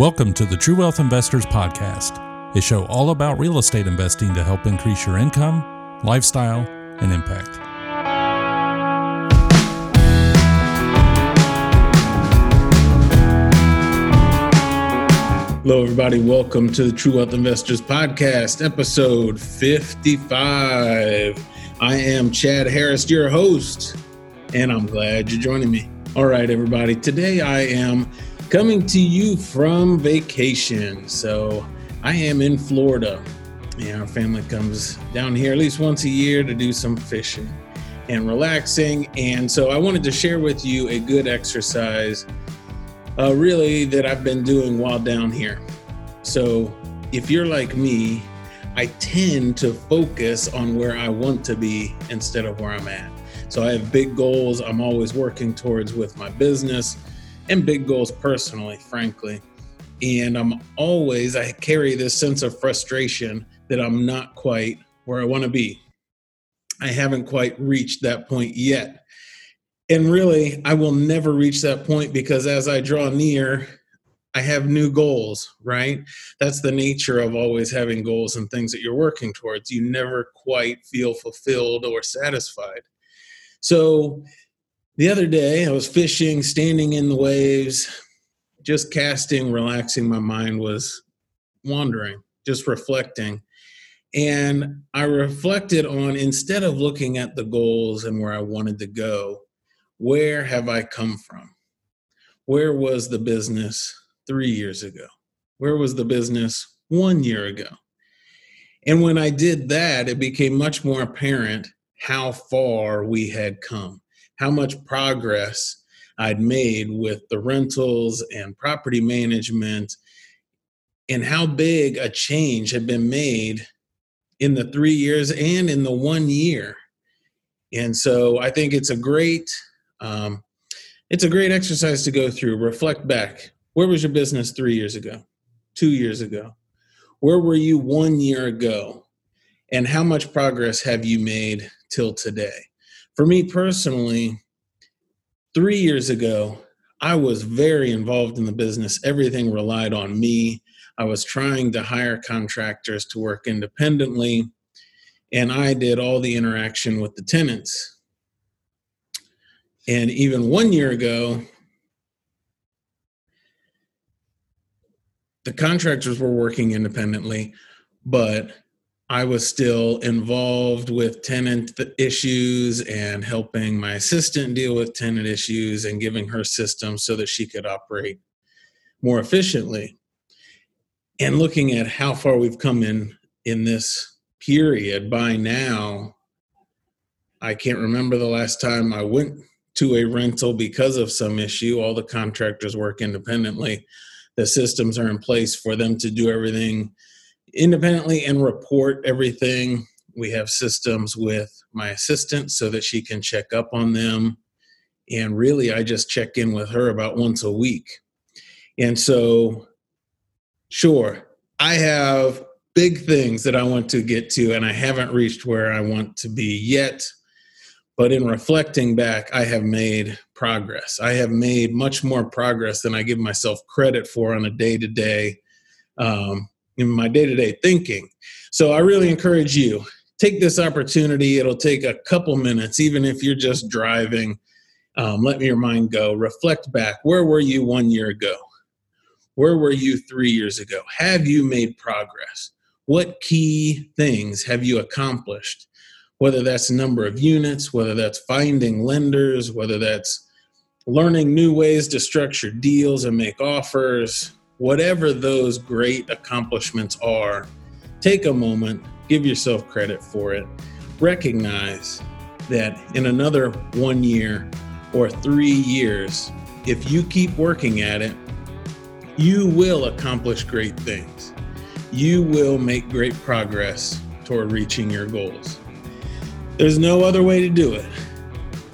Welcome to the True Wealth Investors Podcast, a show all about real estate investing to help increase your income, lifestyle, and impact. Hello, everybody. Welcome to the True Wealth Investors Podcast, episode 55. I am Chad Harris, your host, and I'm glad you're joining me. All right, everybody. Today I am coming to you from vacation. So I am in Florida. And our family comes down here at least once a year to do some fishing and relaxing. And so I wanted to share with you a good exercise, uh, really, that I've been doing while down here. So if you're like me, I tend to focus on where I want to be instead of where I'm at. So I have big goals I'm always working towards with my business and big goals personally, frankly. And I'm always, I carry this sense of frustration that I'm not quite where I want to be. I haven't quite reached that point yet. And really, I will never reach that point because as I draw near, I have new goals, right? That's the nature of always having goals and things that you're working towards. You never quite feel fulfilled or satisfied. So the other day, I was fishing, standing in the waves, just casting, relaxing. My mind was wandering, just reflecting. And I reflected on instead of looking at the goals and where I wanted to go, where have I come from? Where was the business three years ago? Where was the business one year ago? And when I did that, it became much more apparent how far we had come how much progress I'd made with the rentals and property management and how big a change had been made in the three years and in the one year. And so I think it's a great um, it's a great exercise to go through. Reflect back. Where was your business three years ago? Two years ago? Where were you one year ago? And how much progress have you made till today? For me personally, three years ago, I was very involved in the business. Everything relied on me. I was trying to hire contractors to work independently, and I did all the interaction with the tenants. And even one year ago, the contractors were working independently, but I was still involved with tenant issues and helping my assistant deal with tenant issues and giving her systems so that she could operate more efficiently. And looking at how far we've come in in this period by now, I can't remember the last time I went to a rental because of some issue. All the contractors work independently. The systems are in place for them to do everything independently and report everything. We have systems with my assistant so that she can check up on them. And really, I just check in with her about once a week. And so, sure, I have big things that I want to get to, and I haven't reached where I want to be yet. But in reflecting back, I have made progress. I have made much more progress than I give myself credit for on a day to day in my day-to-day thinking. So i really encourage you take this opportunity. It'll take a couple minutes even if you're just driving. Um, let your mind go. Reflect back. Where were you one year ago? Where were you three years ago? Have you made progress? What key things have you accomplished? Whether that's number of units whether that's finding lenders whether that's learning new ways to structure deals and make offers whatever those great accomplishments are, take a moment, give yourself credit for it. Recognize that in another one year or three years, if you keep working at it, you will accomplish great things. You will make great progress toward reaching your goals. There's no other way to do it.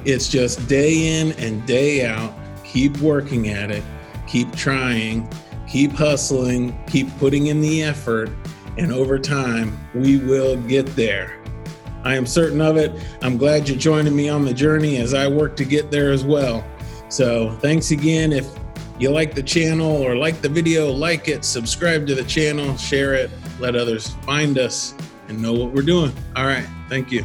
It's just day in and day out, keep working at it, keep trying, keep hustling, keep putting in the effort, and over time, we will get there. I am certain of it. I'm glad you're joining me on the journey as I work to get there as well. So, thanks again. If you like the channel or like the video, like it, subscribe to the channel, share it, let others find us and know what we're doing. All right. Thank you.